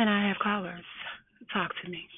And I have callers. Talk to me.